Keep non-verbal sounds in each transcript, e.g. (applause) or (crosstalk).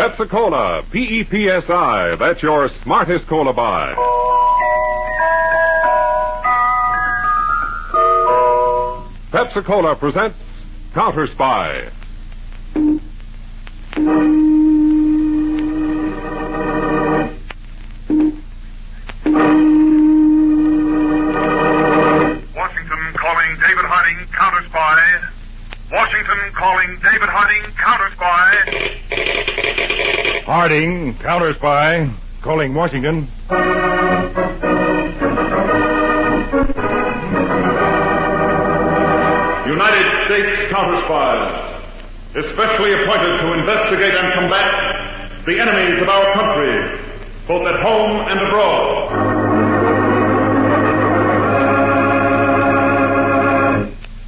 Pepsi Cola, P E P S I. That's your smartest cola buy. Pepsi Cola presents Counter Spy. Harding, counter spy, calling Washington. United States counter spies, especially appointed to investigate and combat the enemies of our country, both at home and abroad.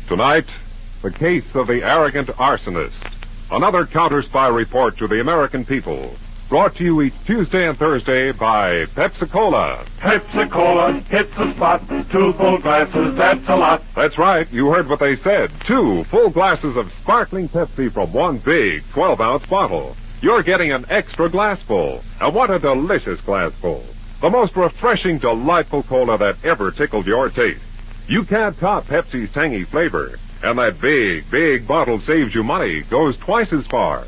Tonight, the case of the arrogant arsonist. Another counter spy report to the American people. Brought to you each Tuesday and Thursday by Pepsi Cola. Pepsi Cola hits the spot. Two full glasses, that's a lot. That's right. You heard what they said. Two full glasses of sparkling Pepsi from one big 12 ounce bottle. You're getting an extra glassful. And what a delicious glassful. The most refreshing, delightful cola that ever tickled your taste. You can't top Pepsi's tangy flavor. And that big, big bottle saves you money, goes twice as far.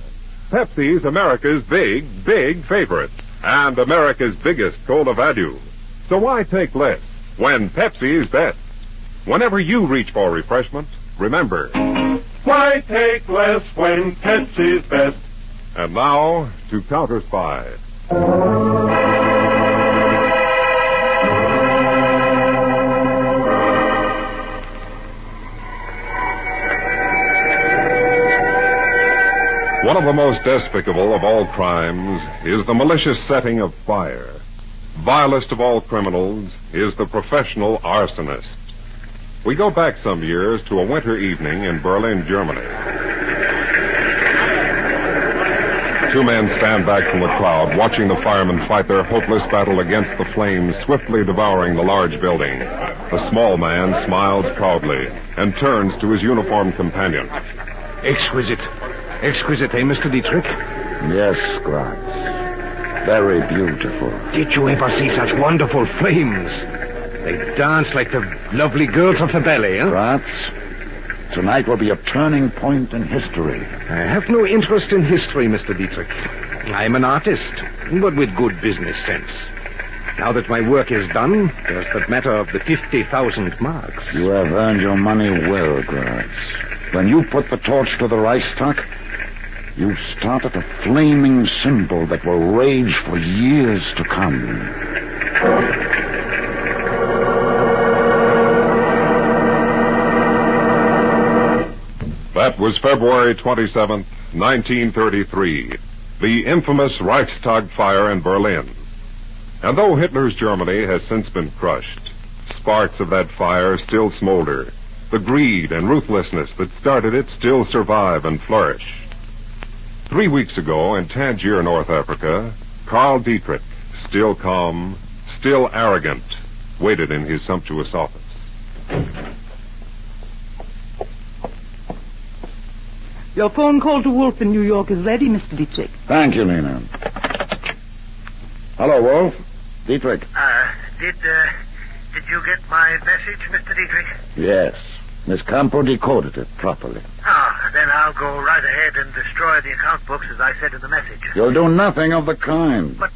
Pepsi's America's big, big favorite. And America's biggest cola value. So why take less when Pepsi's best? Whenever you reach for refreshment, remember. Why take less when Pepsi's best? And now to Counter Spy. One of the most despicable of all crimes is the malicious setting of fire. Vilest of all criminals is the professional arsonist. We go back some years to a winter evening in Berlin, Germany. Two men stand back from the crowd, watching the firemen fight their hopeless battle against the flames swiftly devouring the large building. The small man smiles proudly and turns to his uniformed companion. Exquisite. Exquisite, eh, Mr. Dietrich? Yes, Gratz. Very beautiful. Did you ever see such wonderful flames? They dance like the lovely girls of the ballet, huh? Gratz, tonight will be a turning point in history. I have no interest in history, Mr. Dietrich. I'm an artist, but with good business sense. Now that my work is done, there's that matter of the 50,000 marks. You have earned your money well, Gratz. When you put the torch to the Reichstag, you've started a flaming symbol that will rage for years to come. That was February 27, 1933. The infamous Reichstag fire in Berlin. And though Hitler's Germany has since been crushed, sparks of that fire still smolder. The greed and ruthlessness that started it still survive and flourish. Three weeks ago in Tangier, North Africa, Carl Dietrich, still calm, still arrogant, waited in his sumptuous office. Your phone call to Wolf in New York is ready, Mr. Dietrich. Thank you, Lena. Hello, Wolf. Dietrich. Uh, did, uh, did you get my message, Mr. Dietrich? Yes. Miss Campo decoded it properly. Ah, then I'll go right ahead and destroy the account books as I said in the message. You'll do nothing of the kind. But,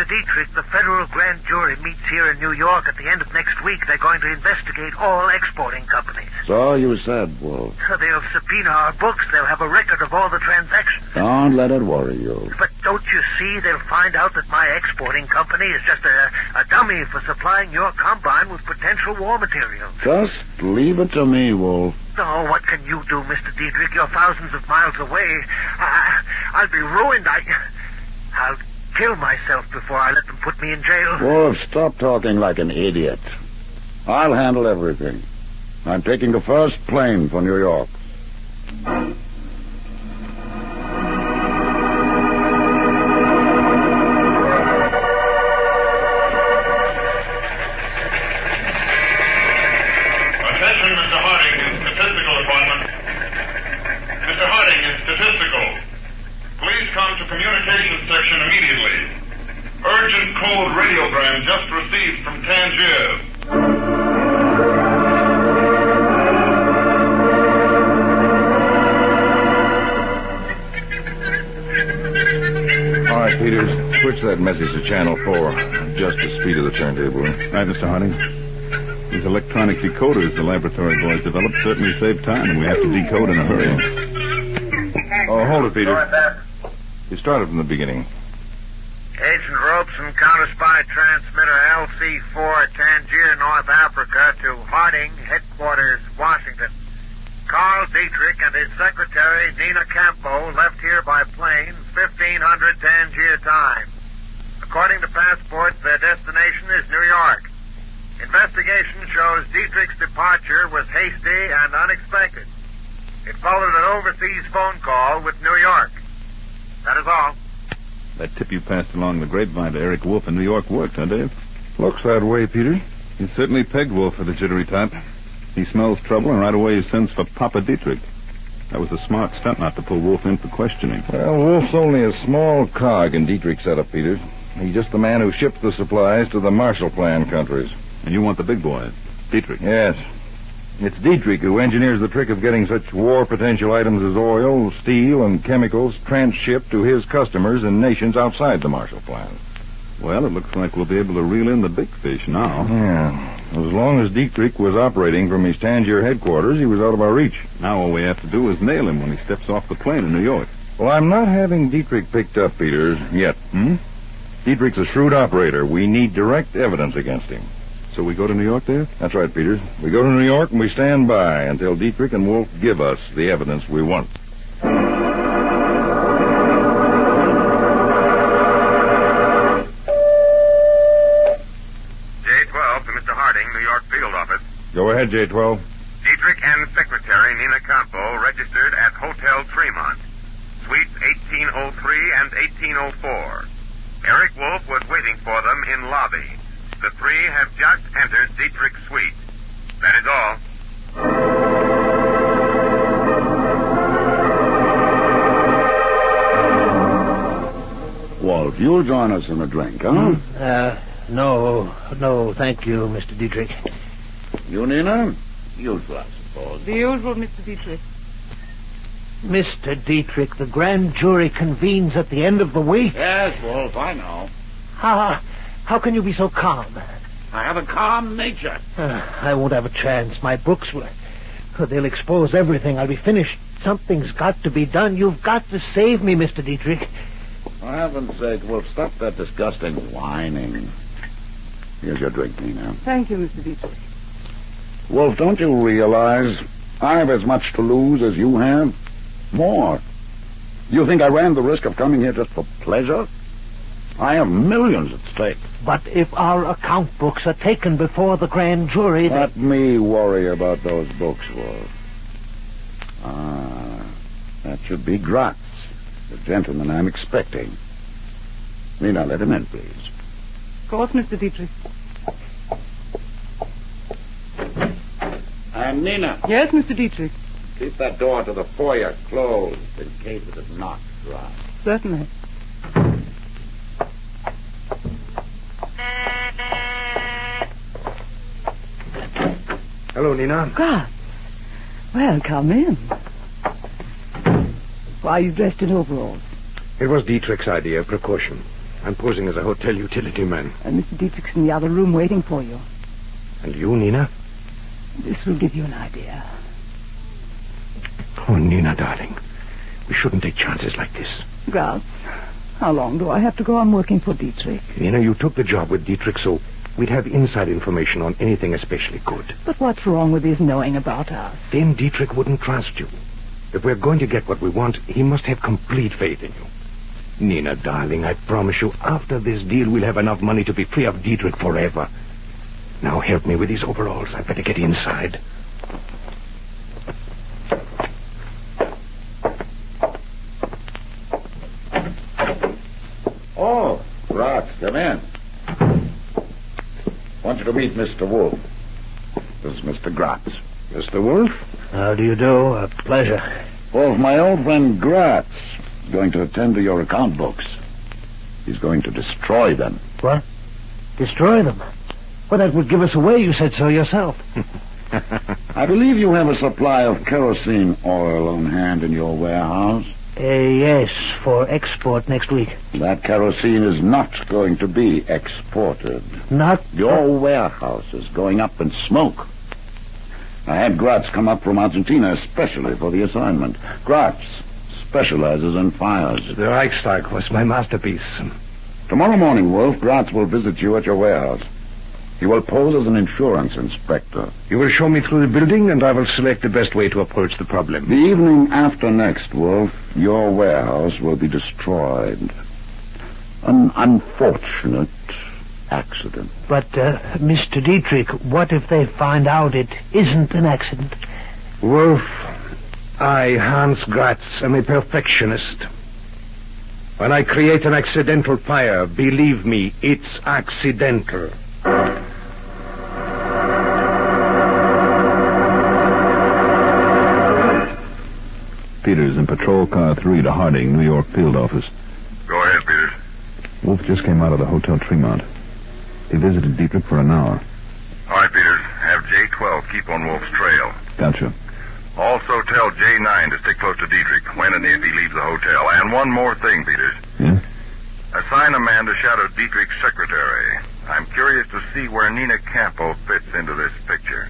Mr. Dietrich, the federal grand jury meets here in New York at the end of next week. They're going to investigate all exporting companies. So you said, Wolf. So They'll subpoena our books. They'll have a record of all the transactions. Don't let it worry you. But don't you see? They'll find out that my exporting company is just a, a dummy for supplying your combine with potential war material. Just leave it to me, Wolf. Oh, what can you do, Mr. Dietrich? You're thousands of miles away. I, I'll be ruined. I, I'll kill myself before I let them put me in jail. Wolf, stop talking like an idiot. I'll handle everything. I'm taking the first plane for New York. To channel four. Adjust the speed of the turntable. Right, Mr. Harding. These electronic decoders the laboratory boys developed certainly save time, and we have to decode in a hurry. Oh, hold it, Peter. You started from the beginning. Agent Robeson, counter spy transmitter LC4, Tangier, North Africa, to Harding, headquarters, Washington. Carl Dietrich and his secretary, Nina Campo, left here by plane, 1500 Tangier time. According to passports, their destination is New York. Investigation shows Dietrich's departure was hasty and unexpected. It followed an overseas phone call with New York. That is all. That tip you passed along the grapevine to Eric Wolf in New York worked, huh, Dave? Looks that way, Peter. You certainly pegged Wolf for the jittery type. He smells trouble, and right away he sends for Papa Dietrich. That was a smart stunt not to pull Wolf in for questioning. Well, Wolf's only a small cog in Dietrich's setup, Peter. He's just the man who ships the supplies to the Marshall Plan countries. And you want the big boy, Dietrich. Yes. It's Dietrich who engineers the trick of getting such war potential items as oil, steel, and chemicals transshipped to his customers in nations outside the Marshall Plan. Well, it looks like we'll be able to reel in the big fish now. Yeah. As long as Dietrich was operating from his Tangier headquarters, he was out of our reach. Now all we have to do is nail him when he steps off the plane in New York. Well, I'm not having Dietrich picked up, Peters, yet. Hmm? Dietrich's a shrewd operator. We need direct evidence against him. So we go to New York, Dave? That's right, Peters. We go to New York and we stand by until Dietrich and Wolf give us the evidence we want. J12 to Mr. Harding, New York Field Office. Go ahead, J12. Dietrich and Secretary Nina Campo registered at Hotel Tremont, Suites 1803 and 1804. Eric Wolf was waiting for them in lobby. The three have just entered Dietrich's suite. That is all. Wolf, you'll join us in a drink, huh? Uh, no, no, thank you, Mr. Dietrich. You, Nina? Usual, I suppose. The usual, Mr. Dietrich. Mr. Dietrich, the grand jury convenes at the end of the week. Yes, Wolf, I know. How, how can you be so calm? I have a calm nature. Uh, I won't have a chance. My books will. They'll expose everything. I'll be finished. Something's got to be done. You've got to save me, Mr. Dietrich. For heaven's sake, Wolf, stop that disgusting whining. Here's your drink, Nina. Thank you, Mr. Dietrich. Wolf, don't you realize I've as much to lose as you have? More. You think I ran the risk of coming here just for pleasure? I have millions at stake. But if our account books are taken before the grand jury, they- Let me worry about those books, Wolf. Ah, that should be Gratz, the gentleman I'm expecting. Nina, let him in, please. Of course, Mr. Dietrich. And Nina, Yes, Mr. Dietrich. Keep that door to the foyer closed in case it is knocked Gratz. Certainly. Hello, Nina. God. Well, come in. Why are you dressed in overalls? It was Dietrich's idea, precaution. I'm posing as a hotel utility man. And Mr. Dietrich's in the other room waiting for you. And you, Nina? This will give you an idea. Oh, Nina, darling. We shouldn't take chances like this. Gratz, how long do I have to go on working for Dietrich? Nina, you took the job with Dietrich, so we'd have inside information on anything especially good. But what's wrong with his knowing about us? Then Dietrich wouldn't trust you. If we're going to get what we want, he must have complete faith in you. Nina, darling, I promise you, after this deal, we'll have enough money to be free of Dietrich forever. Now help me with these overalls. I'd better get inside. Oh, Gratz, come in. Want you to meet Mr. Wolf. This is Mr. Gratz. Mr. Wolf? How do you do? A pleasure. Wolf, my old friend Gratz is going to attend to your account books. He's going to destroy them. What? Destroy them? Well, that would give us away. You said so yourself. (laughs) I believe you have a supply of kerosene oil on hand in your warehouse. Uh, yes, for export next week. That kerosene is not going to be exported. Not Your warehouse is going up in smoke. I had Gratz come up from Argentina especially for the assignment. Gratz specializes in fires. The Reichstag was my masterpiece. Tomorrow morning, Wolf, Gratz will visit you at your warehouse. He will pose as an insurance inspector. You will show me through the building, and I will select the best way to approach the problem. The evening after next, Wolf, your warehouse will be destroyed. An unfortunate accident. But, uh, Mr. Dietrich, what if they find out it isn't an accident? Wolf, I, Hans Gratz, am a perfectionist. When I create an accidental fire, believe me, it's accidental. Peters in patrol car 3 to Harding, New York field office. Go ahead, Peters. Wolf just came out of the Hotel Tremont. He visited Dietrich for an hour. All right, Peters. Have J12 keep on Wolf's trail. Gotcha. Also tell J9 to stick close to Dietrich when and if he leaves the hotel. And one more thing, Peters. Yeah? Assign a man to shadow Dietrich's secretary. I'm curious to see where Nina Campo fits into this picture.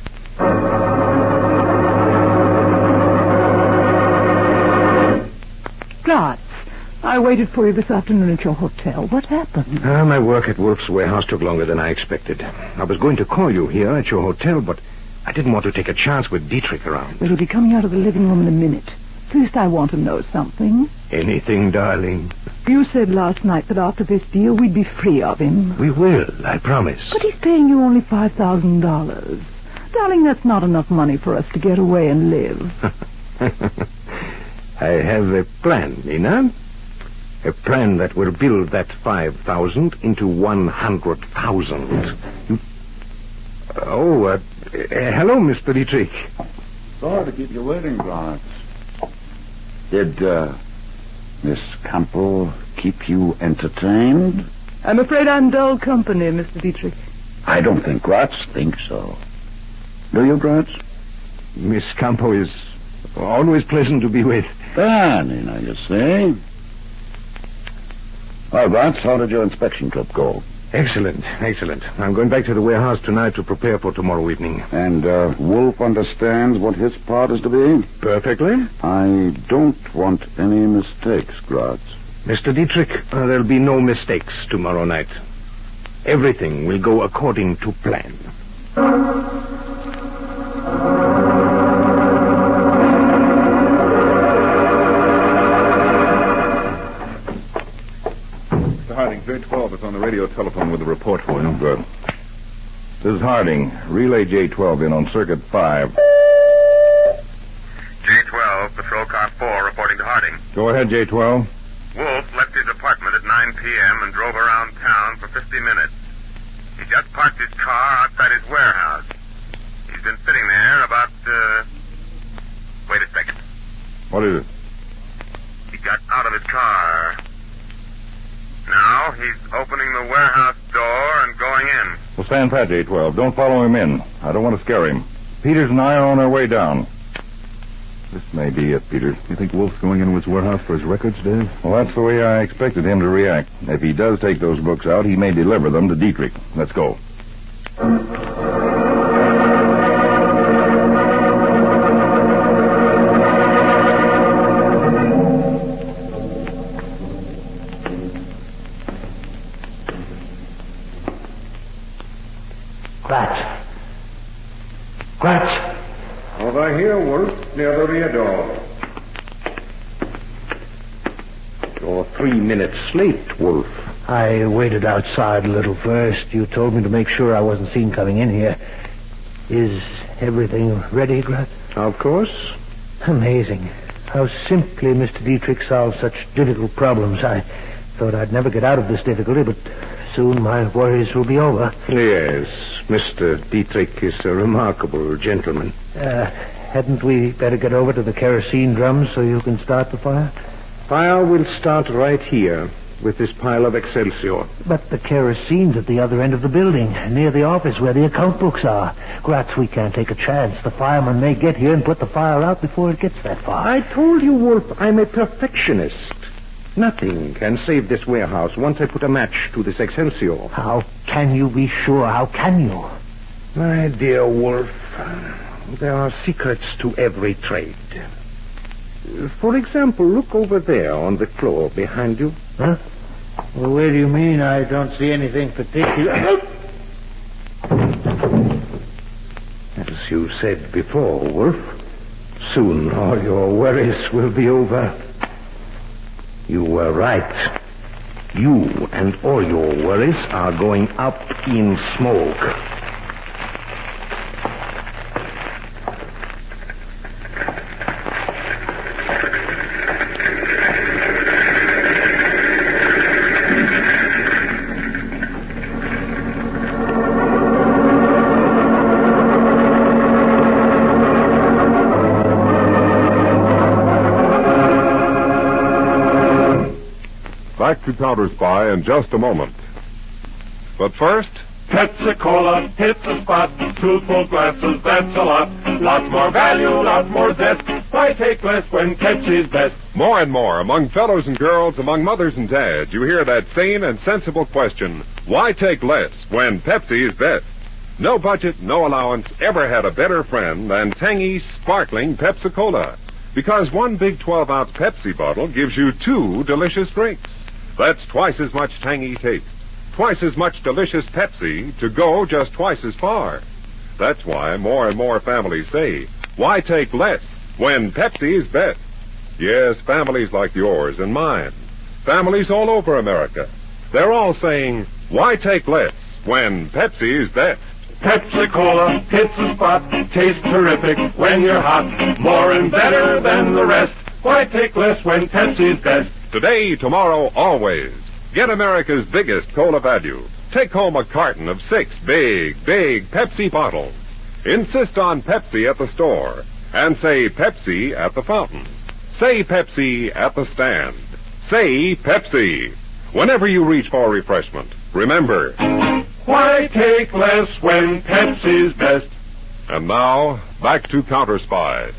Gratz, I waited for you this afternoon at your hotel. What happened? Ah, my work at Wolf's warehouse took longer than I expected. I was going to call you here at your hotel, but I didn't want to take a chance with Dietrich around. He'll be coming out of the living room in a minute. First, I want to know something. Anything, darling. You said last night that after this deal, we'd be free of him. We will, I promise. But he's paying you only $5,000. Darling, that's not enough money for us to get away and live. (laughs) I have a plan, Nina. A plan that will build that 5,000 into 100,000. Oh, uh, uh, hello, Mr. Dietrich. Sorry to keep you waiting, Gratz. Did, uh, Miss Campo keep you entertained? I'm afraid I'm dull company, Mr. Dietrich. I don't think Gratz thinks so. Do you, Gratz? Miss Campo is always pleasant to be with. There, Nina, you see. Well, Gratz, how did your inspection trip go? Excellent, excellent. I'm going back to the warehouse tonight to prepare for tomorrow evening. And, uh, Wolf understands what his part is to be? Perfectly. I don't want any mistakes, Gratz. Mr. Dietrich, uh, there'll be no mistakes tomorrow night. Everything will go according to plan. Telephone with a report for you. Good. This is Harding. Relay J12 in on circuit 5. J12, Patrol Car 4, reporting to Harding. Go ahead, J12. Wolf left his apartment at 9 p.m. and drove around town for 50 minutes. He just parked his car outside his warehouse. He's been sitting there about, uh... Wait a second. What is it? He got out of his car. Now he's opening the warehouse door and going in. Well, stand pat, J12. Don't follow him in. I don't want to scare him. Peters and I are on our way down. This may be it, Peters. You think Wolf's going into his warehouse for his records, Dave? Well, that's the way I expected him to react. If he does take those books out, he may deliver them to Dietrich. Let's go. Here, Wolf, near the rear door. You're three minutes late, Wolf. I waited outside a little first. You told me to make sure I wasn't seen coming in here. Is everything ready, Gratz? Of course. Amazing. How simply Mr. Dietrich solves such difficult problems. I thought I'd never get out of this difficulty, but soon my worries will be over. Yes, Mr. Dietrich is a remarkable gentleman. Uh, hadn't we better get over to the kerosene drums so you can start the fire? Fire will start right here. with this pile of Excelsior. But the kerosene's at the other end of the building, near the office where the account books are. Gratz, we can't take a chance. The fireman may get here and put the fire out before it gets that far. I told you, Wolf, I'm a perfectionist. Nothing can save this warehouse once I put a match to this Excelsior. How can you be sure? How can you? My dear Wolf, there are secrets to every trade. For example, look over there on the floor behind you. Huh? Well, where do you mean? I don't see anything particular. As you said before, Wolf, soon all your worries will be over. You were right. You and all your worries are going up in smoke. Back to Counter Spy in just a moment. But first, Pepsi-Cola hits the spot. Two full glasses, that's a lot. Lots more value, lot more zest. Why take less when Pepsi's best? more and more among fellows and girls, among mothers and dads, you hear that sane and sensible question, why take less when Pepsi's best? No budget, no allowance ever had a better friend than tangy, sparkling Pepsi-Cola. Because one big 12-ounce Pepsi bottle gives you two delicious drinks. That's twice as much tangy taste, twice as much delicious Pepsi to go just twice as far. That's why more and more families say, why take less when Pepsi is best? Yes, families like yours and mine. Families all over America. They're all saying, why take less when Pepsi is best? Pepsi-Cola hits the spot. Tastes terrific when you're hot. More and better than the rest. Why take less when Pepsi's best? Today, tomorrow, always. Get America's biggest cola value. Take home a carton of six big, big Pepsi bottles. Insist on Pepsi at the store. And say Pepsi at the fountain. Say Pepsi at the stand. Say Pepsi. Whenever you reach for refreshment, remember. Why take less when Pepsi's best? And now, back to Counter Spy.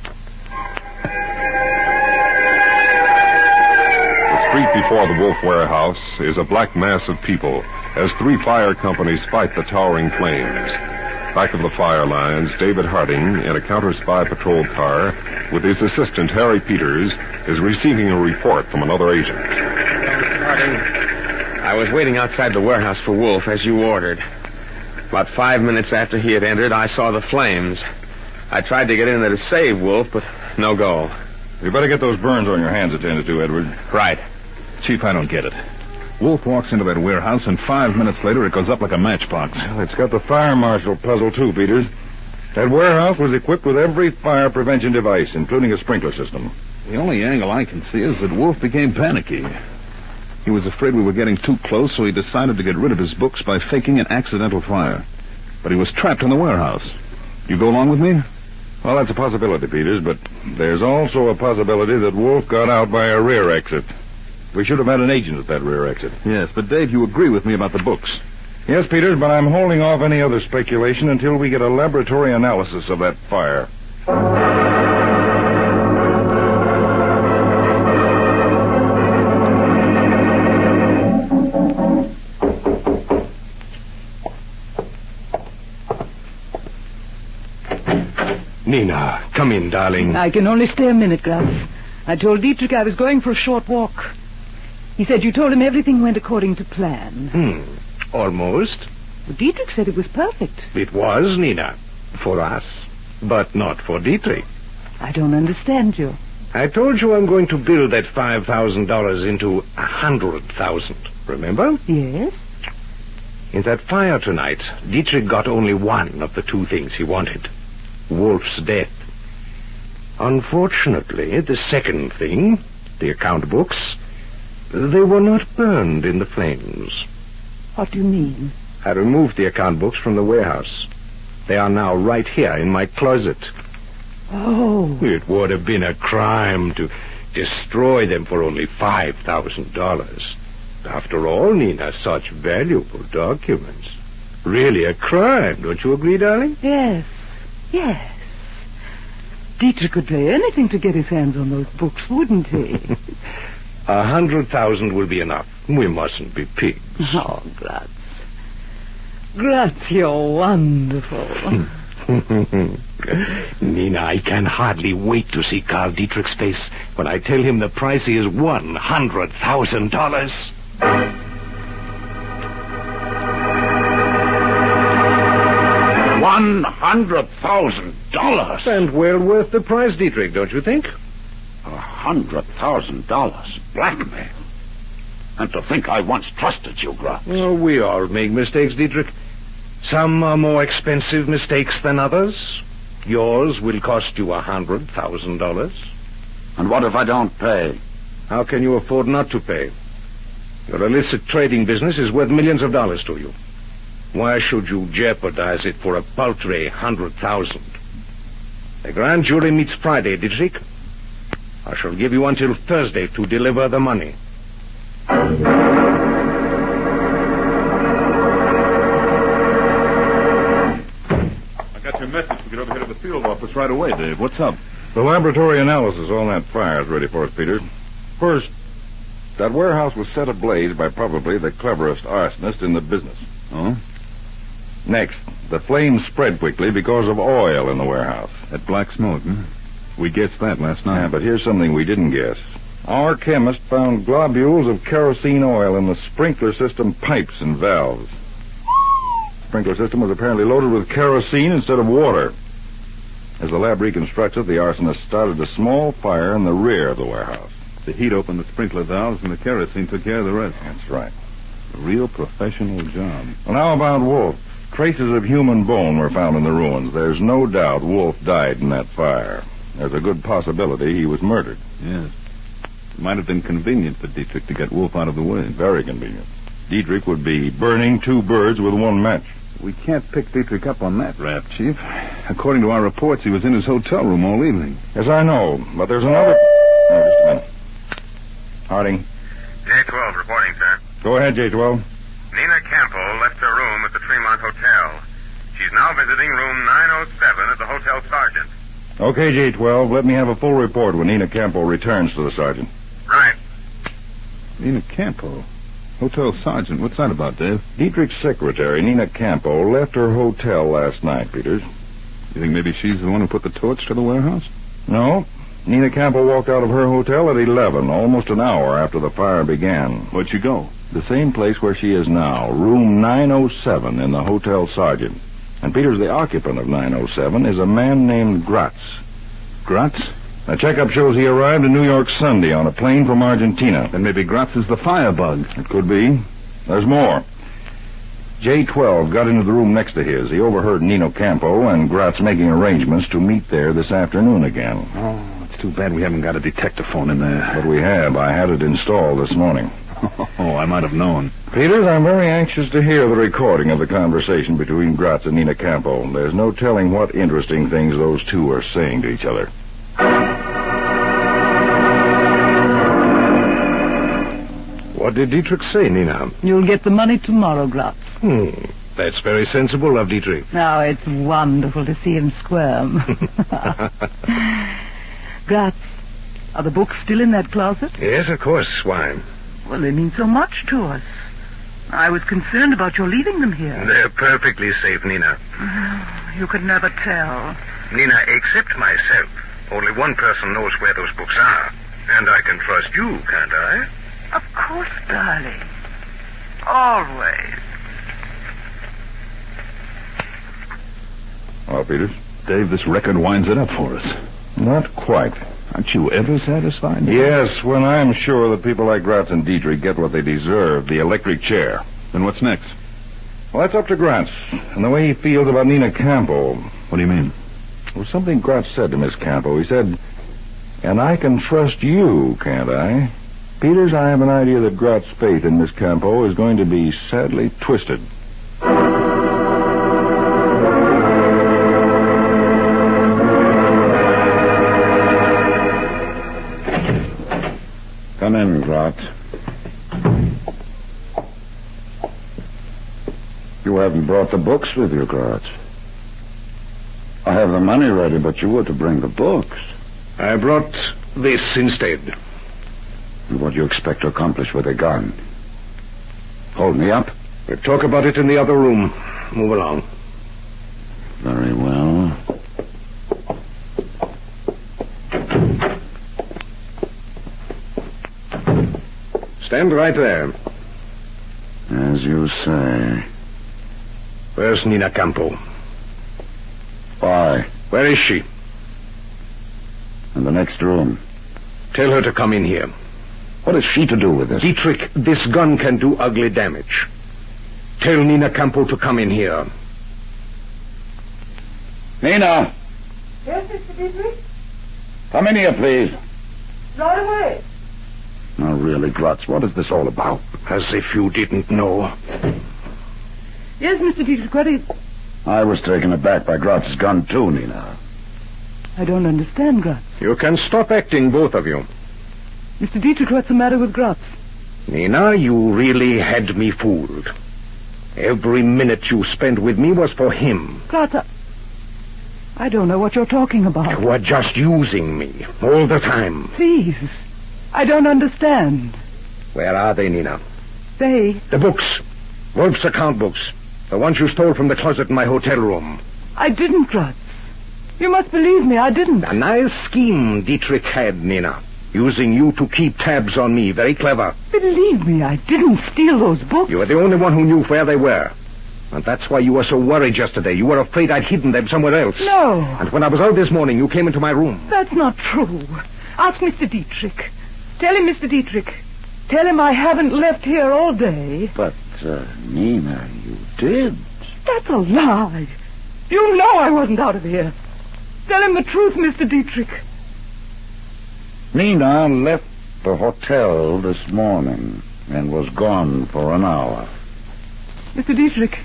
Street before the Wolf Warehouse is a black mass of people as three fire companies fight the towering flames. Back of the fire lines, David Harding, in a counter spy patrol car, with his assistant Harry Peters, is receiving a report from another agent. Harding, I was waiting outside the warehouse for Wolf as you ordered. About five minutes after he had entered, I saw the flames. I tried to get in there to save Wolf, but no go. You better get those burns on your hands attended to, Edward. Right. Chief, I don't get it. Wolf walks into that warehouse, and five minutes later it goes up like a matchbox. Well, it's got the fire marshal puzzle, too, Peters. That warehouse was equipped with every fire prevention device, including a sprinkler system. The only angle I can see is that Wolf became panicky. He was afraid we were getting too close, so he decided to get rid of his books by faking an accidental fire. But he was trapped in the warehouse. You go along with me? Well, that's a possibility, Peters, but there's also a possibility that Wolf got out by a rear exit. We should have had an agent at that rear exit. Yes, but Dave, you agree with me about the books. Yes, Peters, but I'm holding off any other speculation until we get a laboratory analysis of that fire. Nina, come in, darling. I can only stay a minute, Gratz. I told Dietrich I was going for a short walk. He said you told him everything went according to plan. Hmm, almost. Well, Dietrich said it was perfect. It was, Nina. For us. But not for Dietrich. I don't understand you. I told you I'm going to build that $5,000 into a hundred thousand. Remember? Yes? In that fire tonight, Dietrich got only one of the two things he wanted. Wolf's death. Unfortunately, the second thing, the account books, they were not burned in the flames. What do you mean? I removed the account books from the warehouse. They are now right here in my closet. Oh. It would have been a crime to destroy them for only $5,000. After all, Nina, such valuable documents. Really a crime, don't you agree, darling? Yes. Yes. Dietrich could pay anything to get his hands on those books, wouldn't he? (laughs) A hundred thousand will be enough. We mustn't be pigs. (laughs) oh, Gratz. Gratz, you're oh, wonderful. (laughs) Nina, I can hardly wait to see Carl Dietrich's face when I tell him the price is one hundred thousand dollars. One hundred thousand dollars. And well worth the price, Dietrich, don't you think? A hundred thousand dollars. Blackmail. And to think I once trusted you, Gratz. Oh, we all make mistakes, Dietrich. Some are more expensive mistakes than others. Yours will cost you a hundred thousand dollars. And what if I don't pay? How can you afford not to pay? Your illicit trading business is worth millions of dollars to you. Why should you jeopardize it for a paltry hundred thousand? The grand jury meets Friday, Dietrich. I shall give you until Thursday to deliver the money. I got your message to get over here to the field office right away, Dave. What's up? The laboratory analysis on that fire is ready for us, Peter. First, that warehouse was set ablaze by probably the cleverest arsonist in the business. Oh? Next, the flames spread quickly because of oil in the warehouse. That black smoke, hmm? We guessed that last night. Yeah, but here's something we didn't guess. Our chemist found globules of kerosene oil in the sprinkler system pipes and valves. The sprinkler system was apparently loaded with kerosene instead of water. As the lab reconstructed, the arsonist started a small fire in the rear of the warehouse. The heat opened the sprinkler valves and the kerosene took care of the rest. That's right. A real professional job. Well, now about Wolf. Traces of human bone were found in the ruins. There's no doubt Wolf died in that fire. There's a good possibility he was murdered. Yes. It might have been convenient for Dietrich to get Wolf out of the way. Very convenient. Dietrich would be burning two birds with one match. We can't pick Dietrich up on that rap, Chief. According to our reports, he was in his hotel room all evening. Yes, I know, but there's another. Oh, just a minute. Harding, J12 reporting, sir. go ahead, J12. Nina Campo left her room at the Tremont Hotel. She's now visiting room 907 at the Hotel Sergeant. Okay, J12, let me have a full report when Nina Campo returns to the sergeant. Right. Nina Campo. Hotel sergeant. What's that about, Dave? Dietrich's secretary, Nina Campo, left her hotel last night, Peters. You think maybe she's the one who put the torch to the warehouse? No. Nina Campo walked out of her hotel at 11, almost an hour after the fire began. Where'd she go? The same place where she is now, room 907 in the Hotel Sergeant. And Peters, the occupant of 907, is a man named Gratz. Gratz? A checkup shows he arrived in New York Sunday on a plane from Argentina. Then maybe Gratz is the firebug. It could be. There's more. J12 got into the room next to his. He overheard Nina Campo and Gratz making arrangements to meet there this afternoon again. Oh, it's too bad we haven't got a detectaphone in there. But we have. I had it installed this morning. (laughs) Oh, I might have known. Peters, I'm very anxious to hear the recording of the conversation between Gratz and Nina Campo. There's no telling what interesting things those two are saying to each other. What did Dietrich say, Nina? You'll get the money tomorrow, Gratz. Hmm. That's very sensible of Dietrich. Now, it's wonderful to see him squirm. (laughs) (laughs) Gratz, are the books still in that closet? Yes, of course, Swine. Well, they mean so much to us. I was concerned about your leaving them here. They're perfectly safe, Nina. (sighs) You could never tell. Nina, except myself, only one person knows where those books are. And I can trust you, can't I? Of course, darling. Always. Well, Peters? Dave, this record winds it up for us. Not quite. Aren't you ever satisfied? Yes, when I'm sure that people like Gratz and Dietrich get what they deserve, the electric chair. Then what's next? Well, that's up to Gratz and the way he feels about Nina Campo. What do you mean? It was something Gratz said to Miss Campo. He said, and I can trust you, can't I? Peters, I have an idea that Gratz's faith in Miss Campo is going to be sadly twisted. in, Gratz. You haven't brought the books with you, Gratz, I have the money ready, but you were to bring the books. I brought this instead. And what do you expect to accomplish with a gun? Hold me up? We'll talk about it in the other room. Move along. Very well. Stand right there. As you say. Where's Nina Campo? Why? Where is she? In the next room. Tell her to come in here. What is she to do with this? Dietrich, this gun can do ugly damage. Tell Nina Campo to come in here. Nina, Yes, Mr. Dietrich? come in here, please. Right away. Now, really, Gratz, what is this all about? As if you didn't know. Yes, Mr. Dietrich, what is... I was taken aback by Gratz's gun, too, Nina. I don't understand, Gratz. You can stop acting, both of you. Mr. Dietrich, what's the matter with Gratz? Nina, you really had me fooled. Every minute you spent with me was for him. Gratz, I... I don't know what you're talking about. You were just using me all the time. Please. I don't understand. Where are they, Nina? They... The books. Wolf's account books. The ones you stole from the closet in my hotel room. I didn't, Gratz. You must believe me, I didn't. A nice scheme Dietrich had, Nina. Using you to keep tabs on me. Very clever. Believe me, I didn't steal those books. You were the only one who knew where they were. And that's why you were so worried yesterday. You were afraid I'd hidden them somewhere else. No, And when I was out this morning, you came into my room. that's not true. Ask Mr. Dietrich. Tell him, Mr. Dietrich. Tell him I haven't left here all day. But, uh, Nina, you did. That's a lie. You know I wasn't out of here. Tell him the truth, Mr. Dietrich. Nina left the hotel this morning and was gone for an hour. Mr. Dietrich,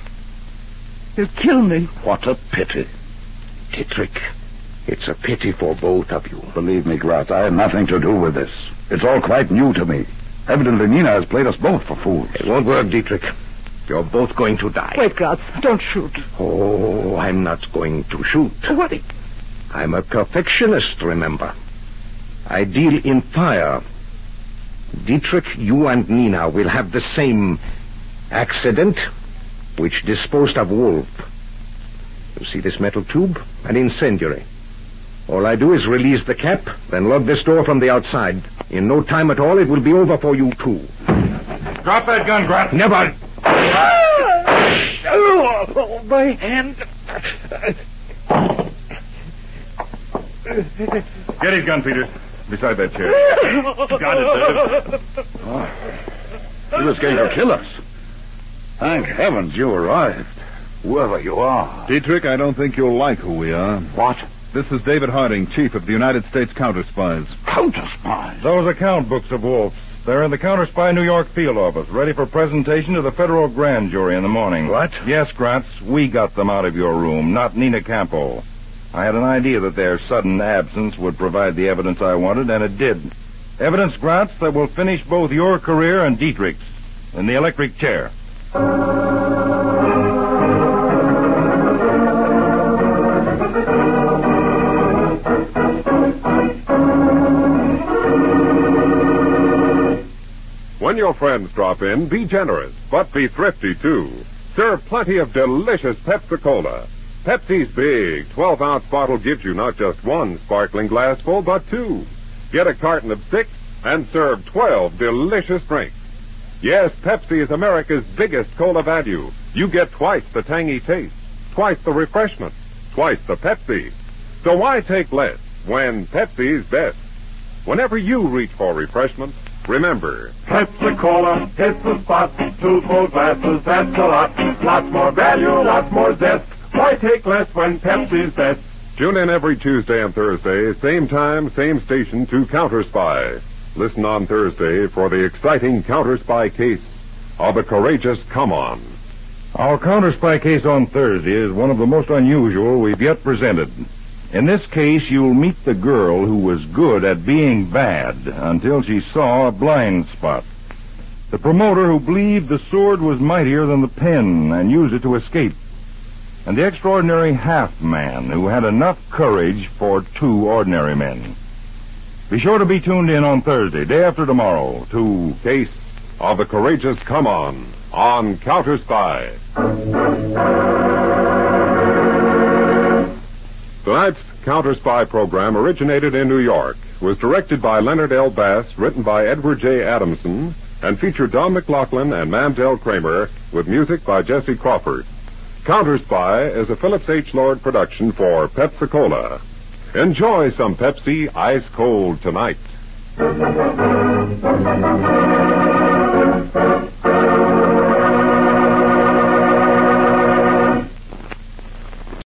you'll kill me. What a pity. Dietrich, it's a pity for both of you. Believe me, Gratz, I had nothing to do with this. It's all quite new to me. Evidently, Nina has played us both for fools. It won't work, Dietrich. You're both going to die. Wait, Gratz, don't shoot. Oh, I'm not going to shoot. What? I'm a perfectionist, remember. I deal in fire. Dietrich, you and Nina will have the same accident which disposed of Wolf. You see this metal tube? An incendiary. All I do is release the cap, then lock this door from the outside. In no time at all, it will be over for you too. Drop that gun, Gratz. Never. Oh, my hand. Get his gun, Peters. Beside that chair. Got it, You just came to kill us. Thank heavens you arrived. Whoever you are. Dietrich, I don't think you'll like who we are. What? This is David Harding, chief of the United States Counter Spies. Counter spies. Those account books of Wolf's. They're in the Counter Spy New York field office, ready for presentation to the federal grand jury in the morning. What? Yes, Gratz, we got them out of your room, not Nina Campo. I had an idea that their sudden absence would provide the evidence I wanted, and it did. Evidence, Gratz, that will finish both your career and Dietrich's in the electric chair. When your friends drop in, be generous, but be thrifty too. Serve plenty of delicious Pepsi Cola. Pepsi's big 12 ounce bottle gives you not just one sparkling glassful, but two. Get a carton of six and serve 12 delicious drinks. Yes, Pepsi is America's biggest cola value. You get twice the tangy taste, twice the refreshment, twice the Pepsi. So why take less when Pepsi's best? Whenever you reach for refreshment, remember, Pepsi Cola hits the spot. Two full glasses, that's a lot. Lots more value, lots more zest. Why take less when Pepsi's best? Tune in every Tuesday and Thursday, same time, same station to Counter Spy. Listen on Thursday for the exciting Counter Spy case of the courageous Come On. Our counter spy case on Thursday is one of the most unusual we've yet presented. In this case, you'll meet the girl who was good at being bad until she saw a blind spot. The promoter who believed the sword was mightier than the pen and used it to escape. And the extraordinary half man who had enough courage for two ordinary men. Be sure to be tuned in on Thursday, day after tomorrow, to Case of the Courageous Come On on Counter Spy. Tonight's Counter Spy program originated in New York, was directed by Leonard L. Bass, written by Edward J. Adamson, and featured Don MacLaughlin and Mandel Kramer, with music by Jesse Crawford. Counter Spy is a Phillips H. Lord production for Pepsi Cola. Enjoy some Pepsi ice cold tonight.